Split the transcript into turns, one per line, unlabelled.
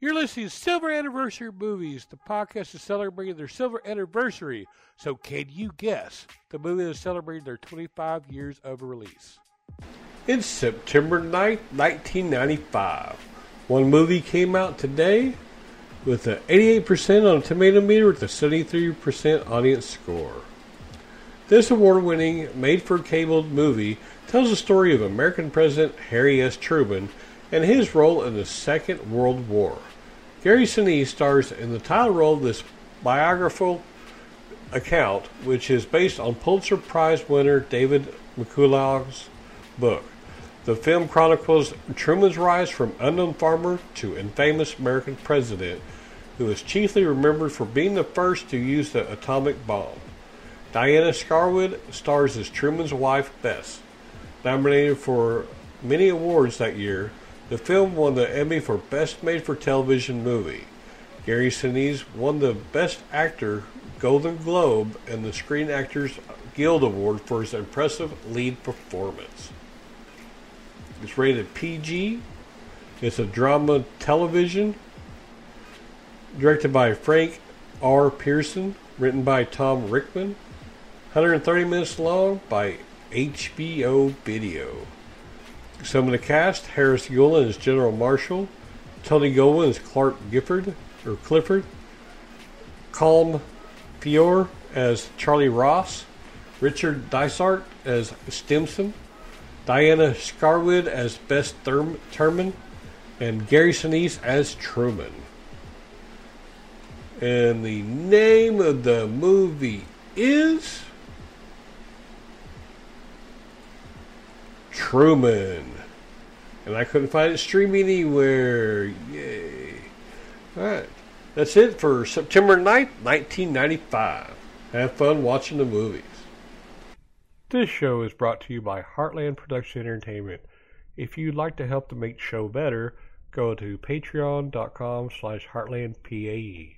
You're listening to Silver Anniversary Movies. The podcast is celebrating their silver anniversary. So, can you guess the movie that's celebrating their 25 years of release? It's September 9th, 1995. One movie came out today with an 88% on a tomato meter with a 73% audience score. This award winning, made for cable movie tells the story of American President Harry S. Truman and his role in the Second World War. Gary Sinise stars in the title role of this biographical account, which is based on Pulitzer Prize winner David McCullough's book. The film chronicles Truman's rise from unknown farmer to infamous American president, who is chiefly remembered for being the first to use the atomic bomb. Diana Scarwid stars as Truman's wife, Bess. Nominated for many awards that year, the film won the Emmy for Best Made for Television Movie. Gary Sinise won the Best Actor Golden Globe and the Screen Actors Guild Award for his impressive lead performance. It's rated PG. It's a drama television directed by Frank R. Pierson, written by Tom Rickman, 130 minutes long by HBO Video. Some of the cast: Harris Yulin as General Marshall, Tony Goldwyn as Clark Gifford or Clifford, Colm Feore as Charlie Ross, Richard Dysart as Stimson, Diana Scarwid as Bess Thurman, and Gary Sinise as Truman. And the name of the movie is Truman. And I couldn't find it streaming anywhere. Yay. Alright. That's it for September 9th, 1995. Have fun watching the movies. This show is brought to you by Heartland Production Entertainment. If you'd like to help to make the show better, go to patreon.com slash heartlandpae.